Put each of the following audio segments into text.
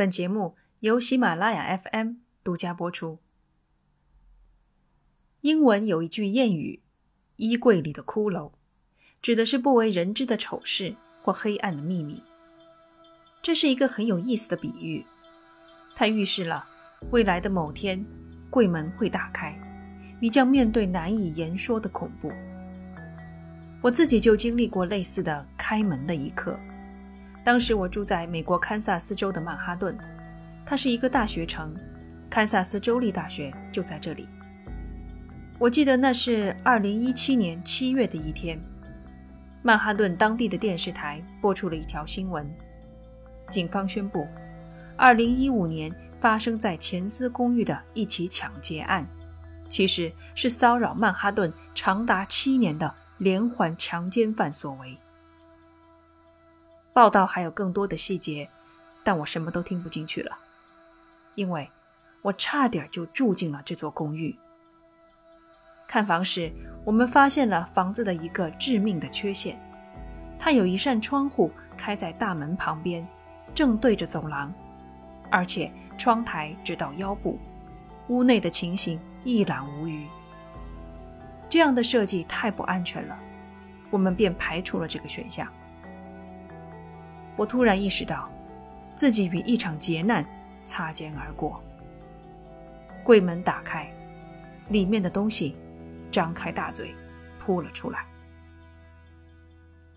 本节目由喜马拉雅 FM 独家播出。英文有一句谚语：“衣柜里的骷髅”，指的是不为人知的丑事或黑暗的秘密。这是一个很有意思的比喻，它预示了未来的某天，柜门会打开，你将面对难以言说的恐怖。我自己就经历过类似的开门的一刻。当时我住在美国堪萨斯州的曼哈顿，它是一个大学城，堪萨斯州立大学就在这里。我记得那是二零一七年七月的一天，曼哈顿当地的电视台播出了一条新闻。警方宣布，2015年发生在钱斯公寓的一起抢劫案，其实是骚扰曼哈顿长达七年的连环强奸犯所为。报道还有更多的细节，但我什么都听不进去了，因为我差点就住进了这座公寓。看房时，我们发现了房子的一个致命的缺陷，它有一扇窗户开在大门旁边。正对着走廊，而且窗台直到腰部，屋内的情形一览无余。这样的设计太不安全了，我们便排除了这个选项。我突然意识到，自己与一场劫难擦肩而过。柜门打开，里面的东西张开大嘴扑了出来。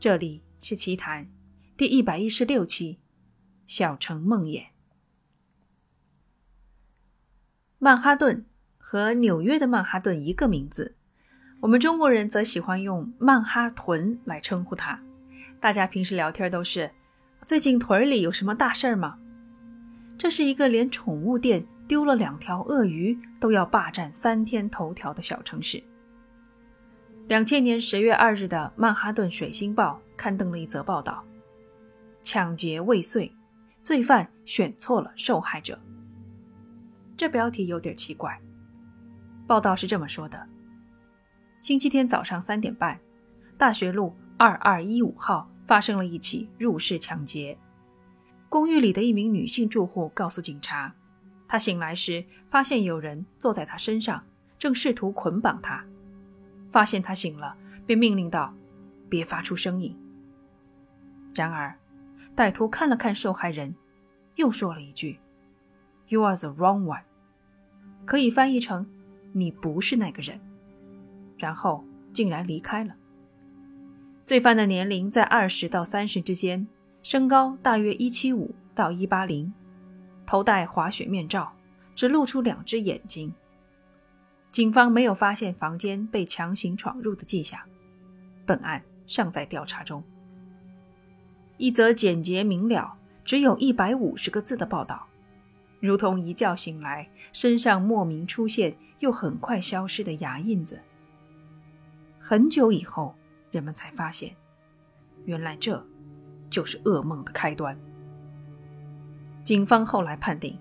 这里是奇谈第一百一十六期。小城梦魇。曼哈顿和纽约的曼哈顿一个名字，我们中国人则喜欢用曼哈屯来称呼它。大家平时聊天都是：“最近屯里有什么大事儿吗？”这是一个连宠物店丢了两条鳄鱼都要霸占三天头条的小城市。两千年十月二日的《曼哈顿水星报》刊登了一则报道：抢劫未遂。罪犯选错了受害者。这标题有点奇怪。报道是这么说的：星期天早上三点半，大学路二二一五号发生了一起入室抢劫。公寓里的一名女性住户告诉警察，她醒来时发现有人坐在她身上，正试图捆绑她。发现她醒了，便命令道：“别发出声音。”然而。歹徒看了看受害人，又说了一句：“You are the wrong one。”可以翻译成“你不是那个人”，然后竟然离开了。罪犯的年龄在二十到三十之间，身高大约一七五到一八零，头戴滑雪面罩，只露出两只眼睛。警方没有发现房间被强行闯入的迹象，本案尚在调查中。一则简洁明了、只有一百五十个字的报道，如同一觉醒来身上莫名出现又很快消失的牙印子。很久以后，人们才发现，原来这就是噩梦的开端。警方后来判定，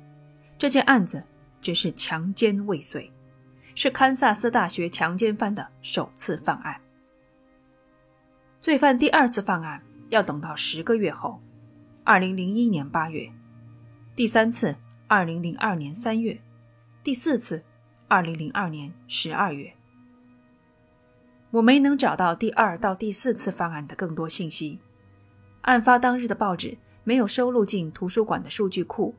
这件案子只是强奸未遂，是堪萨斯大学强奸犯的首次犯案。罪犯第二次犯案。要等到十个月后，二零零一年八月，第三次二零零二年三月，第四次二零零二年十二月。我没能找到第二到第四次犯案的更多信息。案发当日的报纸没有收录进图书馆的数据库，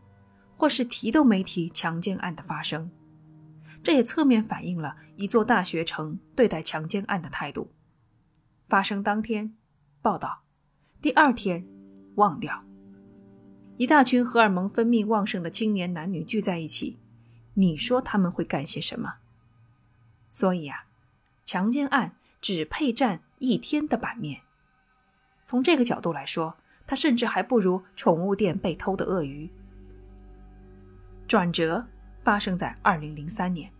或是提都没提强奸案的发生。这也侧面反映了一座大学城对待强奸案的态度。发生当天，报道。第二天，忘掉。一大群荷尔蒙分泌旺盛的青年男女聚在一起，你说他们会干些什么？所以啊，强奸案只配占一天的版面。从这个角度来说，它甚至还不如宠物店被偷的鳄鱼。转折发生在二零零三年，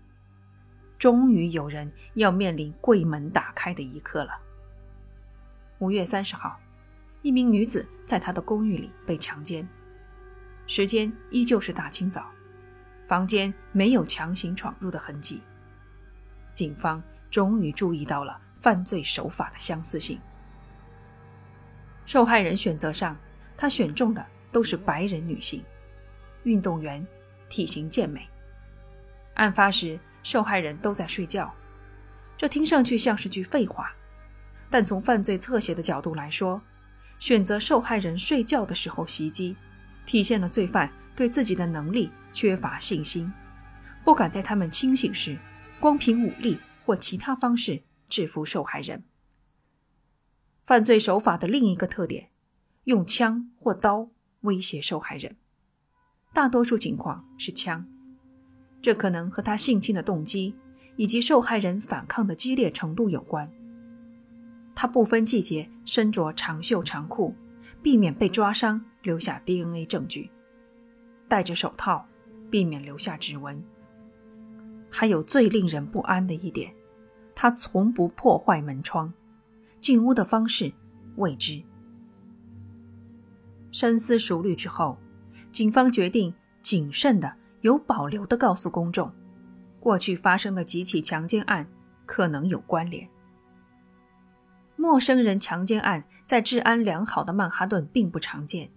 终于有人要面临柜门打开的一刻了。五月三十号。一名女子在她的公寓里被强奸，时间依旧是大清早，房间没有强行闯入的痕迹。警方终于注意到了犯罪手法的相似性。受害人选择上，他选中的都是白人女性，运动员，体型健美。案发时，受害人都在睡觉。这听上去像是句废话，但从犯罪侧写的角度来说，选择受害人睡觉的时候袭击，体现了罪犯对自己的能力缺乏信心，不敢在他们清醒时，光凭武力或其他方式制服受害人。犯罪手法的另一个特点，用枪或刀威胁受害人，大多数情况是枪，这可能和他性侵的动机。以及受害人反抗的激烈程度有关。他不分季节身着长袖长裤，避免被抓伤留下 DNA 证据；戴着手套，避免留下指纹。还有最令人不安的一点，他从不破坏门窗，进屋的方式未知。深思熟虑之后，警方决定谨慎的、有保留的告诉公众。过去发生的几起强奸案可能有关联。陌生人强奸案在治安良好的曼哈顿并不常见。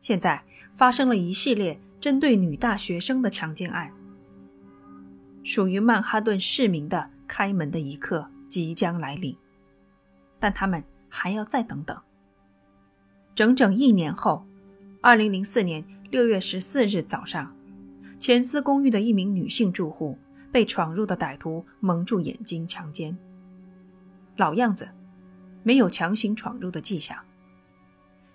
现在发生了一系列针对女大学生的强奸案，属于曼哈顿市民的开门的一刻即将来临，但他们还要再等等。整整一年后，二零零四年六月十四日早上。前司公寓的一名女性住户被闯入的歹徒蒙住眼睛强奸。老样子，没有强行闯入的迹象。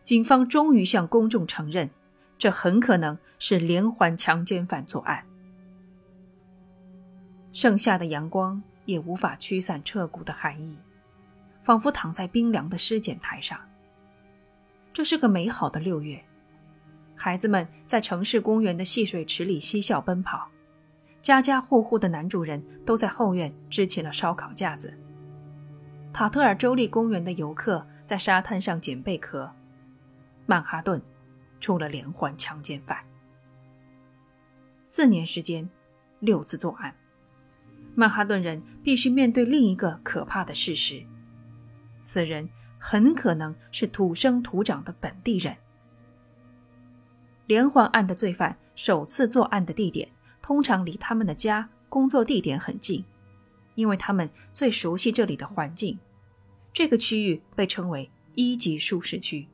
警方终于向公众承认，这很可能是连环强奸犯作案。盛夏的阳光也无法驱散彻骨的寒意，仿佛躺在冰凉的尸检台上。这是个美好的六月。孩子们在城市公园的戏水池里嬉笑奔跑，家家户户的男主人都在后院支起了烧烤架子。塔特尔州立公园的游客在沙滩上捡贝壳。曼哈顿出了连环强奸犯，四年时间，六次作案。曼哈顿人必须面对另一个可怕的事实：此人很可能是土生土长的本地人。连环案的罪犯首次作案的地点通常离他们的家、工作地点很近，因为他们最熟悉这里的环境。这个区域被称为一级舒适区。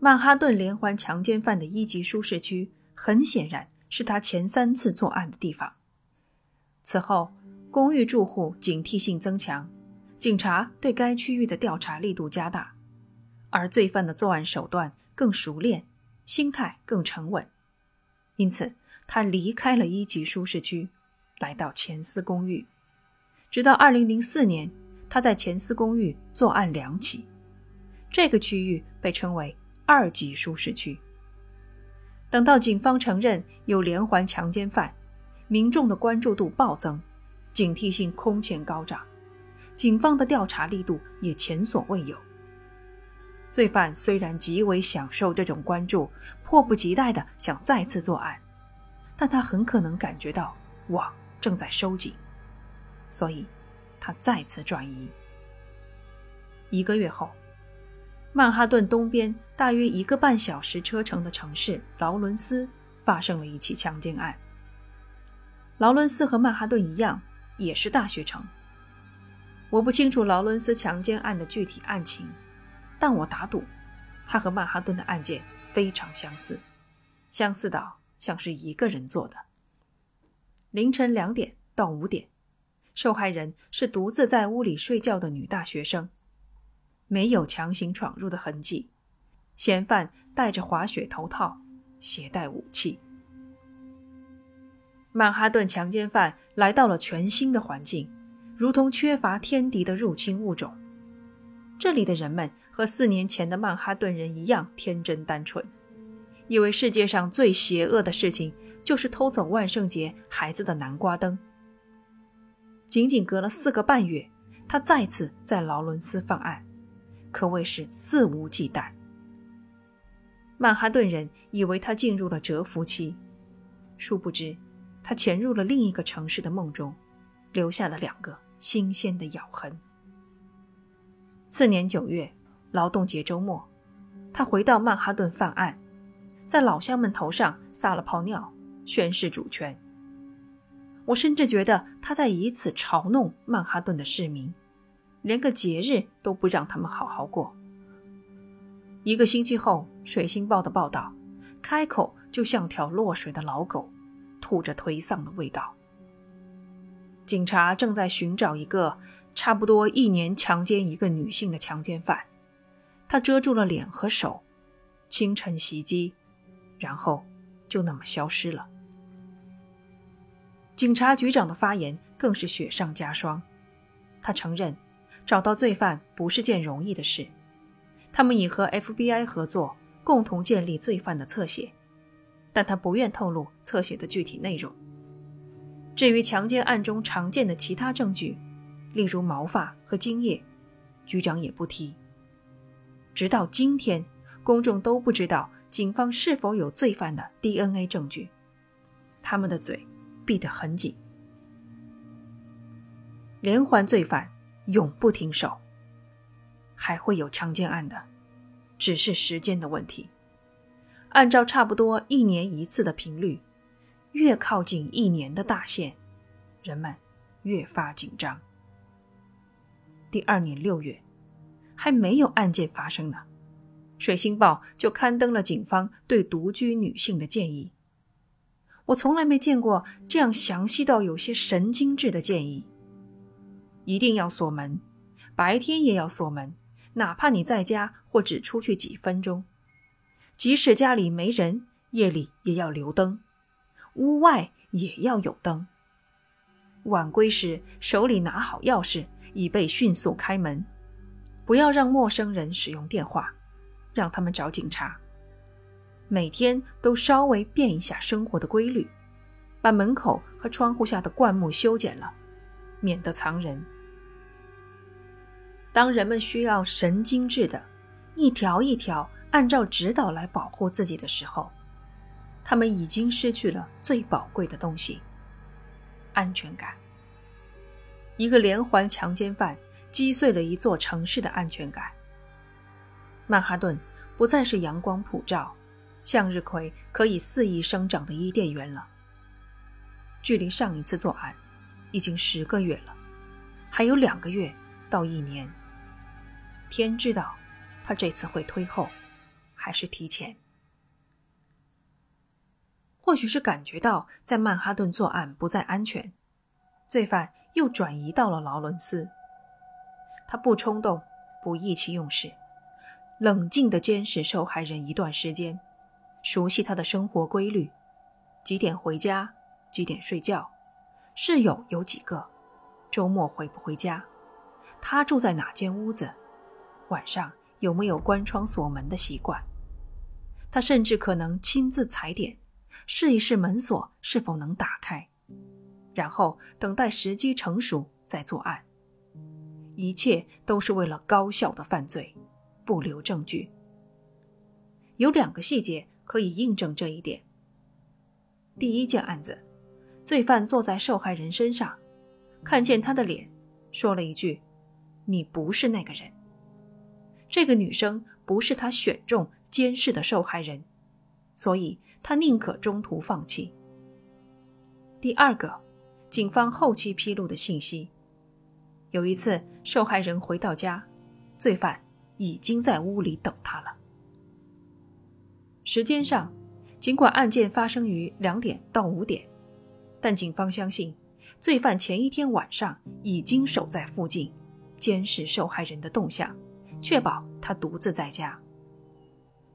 曼哈顿连环强奸犯的一级舒适区，很显然是他前三次作案的地方。此后，公寓住户警惕性增强，警察对该区域的调查力度加大，而罪犯的作案手段更熟练。心态更沉稳，因此他离开了一级舒适区，来到前司公寓。直到2004年，他在前司公寓作案两起，这个区域被称为二级舒适区。等到警方承认有连环强奸犯，民众的关注度暴增，警惕性空前高涨，警方的调查力度也前所未有。罪犯虽然极为享受这种关注，迫不及待地想再次作案，但他很可能感觉到网正在收紧，所以，他再次转移。一个月后，曼哈顿东边大约一个半小时车程的城市劳伦斯发生了一起强奸案。劳伦斯和曼哈顿一样，也是大学城。我不清楚劳伦斯强奸案的具体案情。但我打赌，他和曼哈顿的案件非常相似，相似到像是一个人做的。凌晨两点到五点，受害人是独自在屋里睡觉的女大学生，没有强行闯入的痕迹。嫌犯戴着滑雪头套，携带武器。曼哈顿强奸犯来到了全新的环境，如同缺乏天敌的入侵物种。这里的人们。和四年前的曼哈顿人一样天真单纯，以为世界上最邪恶的事情就是偷走万圣节孩子的南瓜灯。仅仅隔了四个半月，他再次在劳伦斯犯案，可谓是肆无忌惮。曼哈顿人以为他进入了蛰伏期，殊不知，他潜入了另一个城市的梦中，留下了两个新鲜的咬痕。次年九月。劳动节周末，他回到曼哈顿犯案。在老乡们头上撒了泡尿，宣示主权。我甚至觉得他在以此嘲弄曼哈顿的市民，连个节日都不让他们好好过。一个星期后，《水星报》的报道开口就像条落水的老狗，吐着颓丧的味道。警察正在寻找一个差不多一年强奸一个女性的强奸犯，他遮住了脸和手，清晨袭击，然后就那么消失了。警察局长的发言更是雪上加霜。他承认，找到罪犯不是件容易的事。他们已和 FBI 合作，共同建立罪犯的侧写，但他不愿透露侧写的具体内容。至于强奸案中常见的其他证据，例如毛发和精液，局长也不提。直到今天，公众都不知道警方是否有罪犯的 DNA 证据。他们的嘴。闭得很紧，连环罪犯永不停手。还会有强奸案的，只是时间的问题。按照差不多一年一次的频率，越靠近一年的大限，人们越发紧张。第二年六月，还没有案件发生呢，《水星报》就刊登了警方对独居女性的建议。我从来没见过这样详细到有些神经质的建议。一定要锁门，白天也要锁门，哪怕你在家或只出去几分钟，即使家里没人，夜里也要留灯，屋外也要有灯。晚归时手里拿好钥匙，以备迅速开门。不要让陌生人使用电话，让他们找警察。每天都稍微变一下生活的规律，把门口和窗户下的灌木修剪了，免得藏人。当人们需要神经质的，一条一条按照指导来保护自己的时候，他们已经失去了最宝贵的东西——安全感。一个连环强奸犯击碎了一座城市的安全感。曼哈顿不再是阳光普照。向日葵可以肆意生长的伊甸园了。距离上一次作案已经十个月了，还有两个月到一年。天知道，他这次会推后，还是提前？或许是感觉到在曼哈顿作案不再安全，罪犯又转移到了劳伦斯。他不冲动，不意气用事，冷静地监视受害人一段时间。熟悉他的生活规律，几点回家，几点睡觉，室友有几个，周末回不回家，他住在哪间屋子，晚上有没有关窗锁门的习惯。他甚至可能亲自踩点，试一试门锁是否能打开，然后等待时机成熟再作案。一切都是为了高效的犯罪，不留证据。有两个细节。可以印证这一点。第一件案子，罪犯坐在受害人身上，看见他的脸，说了一句：“你不是那个人。”这个女生不是他选中监视的受害人，所以他宁可中途放弃。第二个，警方后期披露的信息：有一次，受害人回到家，罪犯已经在屋里等他了。时间上，尽管案件发生于两点到五点，但警方相信，罪犯前一天晚上已经守在附近，监视受害人的动向，确保他独自在家。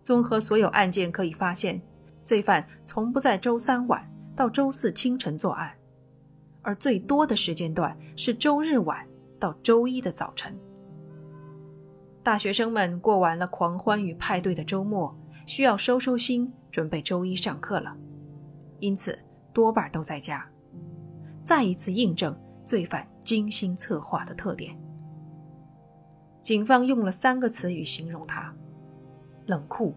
综合所有案件可以发现，罪犯从不在周三晚到周四清晨作案，而最多的时间段是周日晚到周一的早晨。大学生们过完了狂欢与派对的周末。需要收收心，准备周一上课了，因此多半都在家。再一次印证罪犯精心策划的特点。警方用了三个词语形容他：冷酷、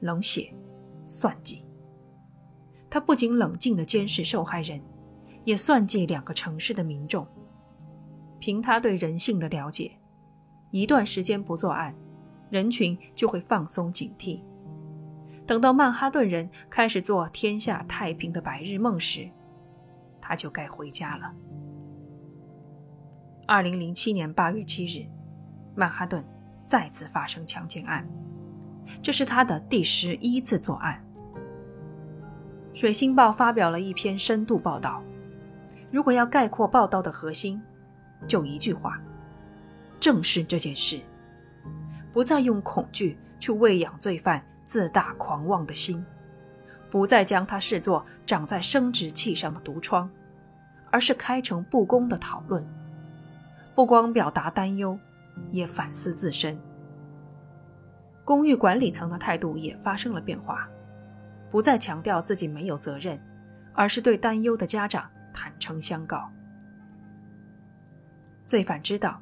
冷血、算计。他不仅冷静地监视受害人，也算计两个城市的民众。凭他对人性的了解，一段时间不作案，人群就会放松警惕。等到曼哈顿人开始做天下太平的白日梦时，他就该回家了。二零零七年八月七日，曼哈顿再次发生强奸案，这是他的第十一次作案。《水星报》发表了一篇深度报道。如果要概括报道的核心，就一句话：正视这件事，不再用恐惧去喂养罪犯自大狂妄的心，不再将它视作长在生殖器上的毒疮，而是开诚布公的讨论，不光表达担忧，也反思自身。公寓管理层的态度也发生了变化。不再强调自己没有责任，而是对担忧的家长坦诚相告。罪犯知道，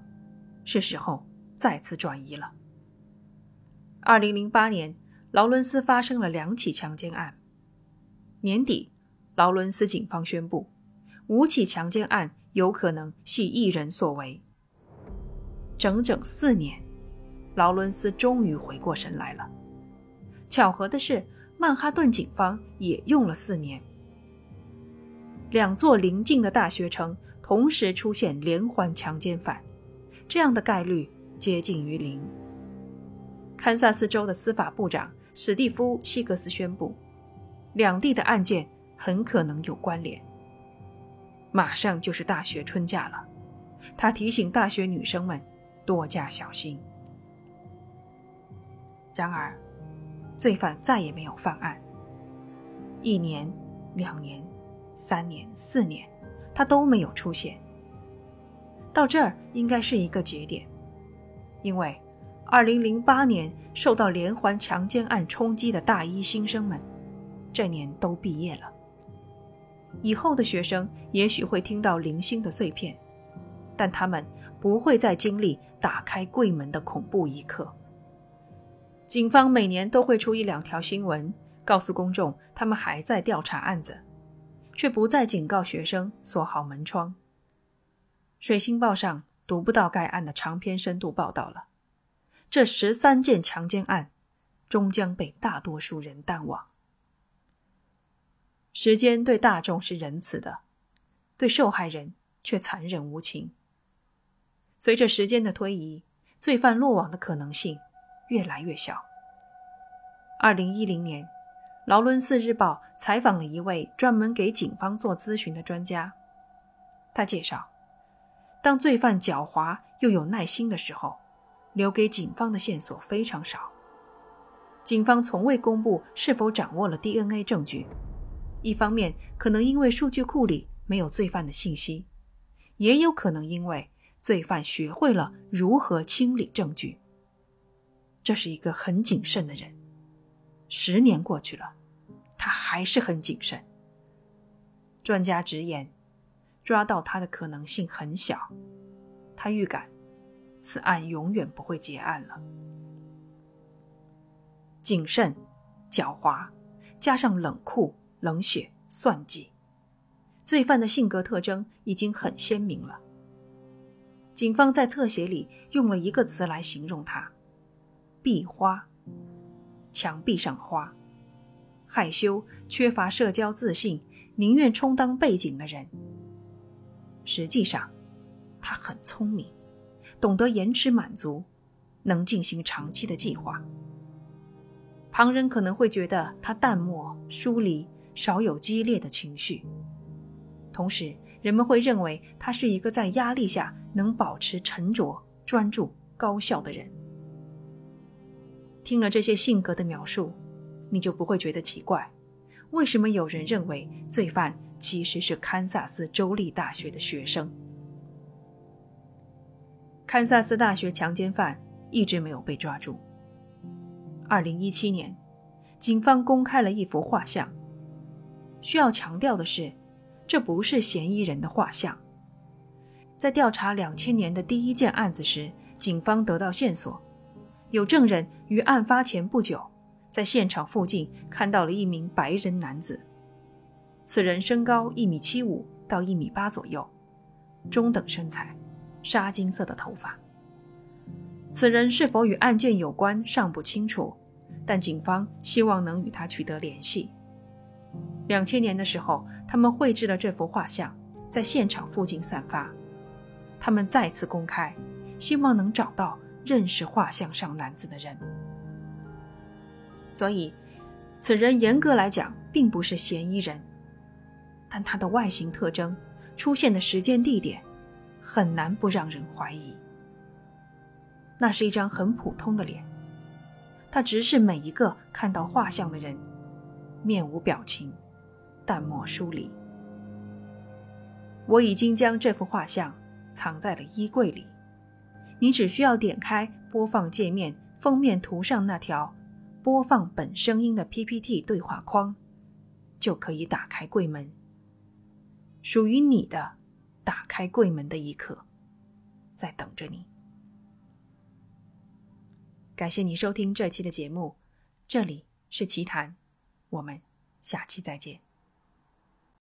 是时候再次转移了。二零零八年，劳伦斯发生了两起强奸案。年底，劳伦斯警方宣布，五起强奸案有可能系一人所为。整整四年，劳伦斯终于回过神来了。巧合的是。曼哈顿警方也用了四年。两座邻近的大学城同时出现连环强奸犯，这样的概率接近于零。堪萨斯州的司法部长史蒂夫·希格斯宣布，两地的案件很可能有关联。马上就是大学春假了，他提醒大学女生们多加小心。然而。罪犯再也没有犯案。一年、两年、三年、四年，他都没有出现。到这儿应该是一个节点，因为2008年受到连环强奸案冲击的大一新生们，这年都毕业了。以后的学生也许会听到零星的碎片，但他们不会再经历打开柜门的恐怖一刻。警方每年都会出一两条新闻，告诉公众他们还在调查案子，却不再警告学生锁好门窗。水星报上读不到该案的长篇深度报道了。这十三件强奸案，终将被大多数人淡忘。时间对大众是仁慈的，对受害人却残忍无情。随着时间的推移，罪犯落网的可能性。越来越小。二零一零年，《劳伦斯日报》采访了一位专门给警方做咨询的专家。他介绍，当罪犯狡猾又有耐心的时候，留给警方的线索非常少。警方从未公布是否掌握了 DNA 证据，一方面可能因为数据库里没有罪犯的信息，也有可能因为罪犯学会了如何清理证据。这是一个很谨慎的人。十年过去了，他还是很谨慎。专家直言，抓到他的可能性很小。他预感，此案永远不会结案了。谨慎、狡猾，加上冷酷、冷血、算计，罪犯的性格特征已经很鲜明了。警方在侧写里用了一个词来形容他。壁花，墙壁上花，害羞、缺乏社交自信、宁愿充当背景的人。实际上，他很聪明，懂得延迟满足，能进行长期的计划。旁人可能会觉得他淡漠、疏离，少有激烈的情绪。同时，人们会认为他是一个在压力下能保持沉着、专注、高效的人。听了这些性格的描述，你就不会觉得奇怪，为什么有人认为罪犯其实是堪萨斯州立大学的学生？堪萨斯大学强奸犯一直没有被抓住。二零一七年，警方公开了一幅画像。需要强调的是，这不是嫌疑人的画像。在调查两千年的第一件案子时，警方得到线索。有证人于案发前不久，在现场附近看到了一名白人男子。此人身高一米七五到一米八左右，中等身材，沙金色的头发。此人是否与案件有关尚不清楚，但警方希望能与他取得联系。两千年的时候，他们绘制了这幅画像，在现场附近散发。他们再次公开，希望能找到认识画像上男子的人。所以，此人严格来讲并不是嫌疑人，但他的外形特征、出现的时间地点，很难不让人怀疑。那是一张很普通的脸，他直视每一个看到画像的人，面无表情。淡漠疏离。我已经将这幅画像藏在了衣柜里，你只需要点开播放界面封面图上那条播放本声音的 PPT 对话框，就可以打开柜门。属于你的打开柜门的一刻，在等着你。感谢你收听这期的节目，这里是奇谈，我们下期再见。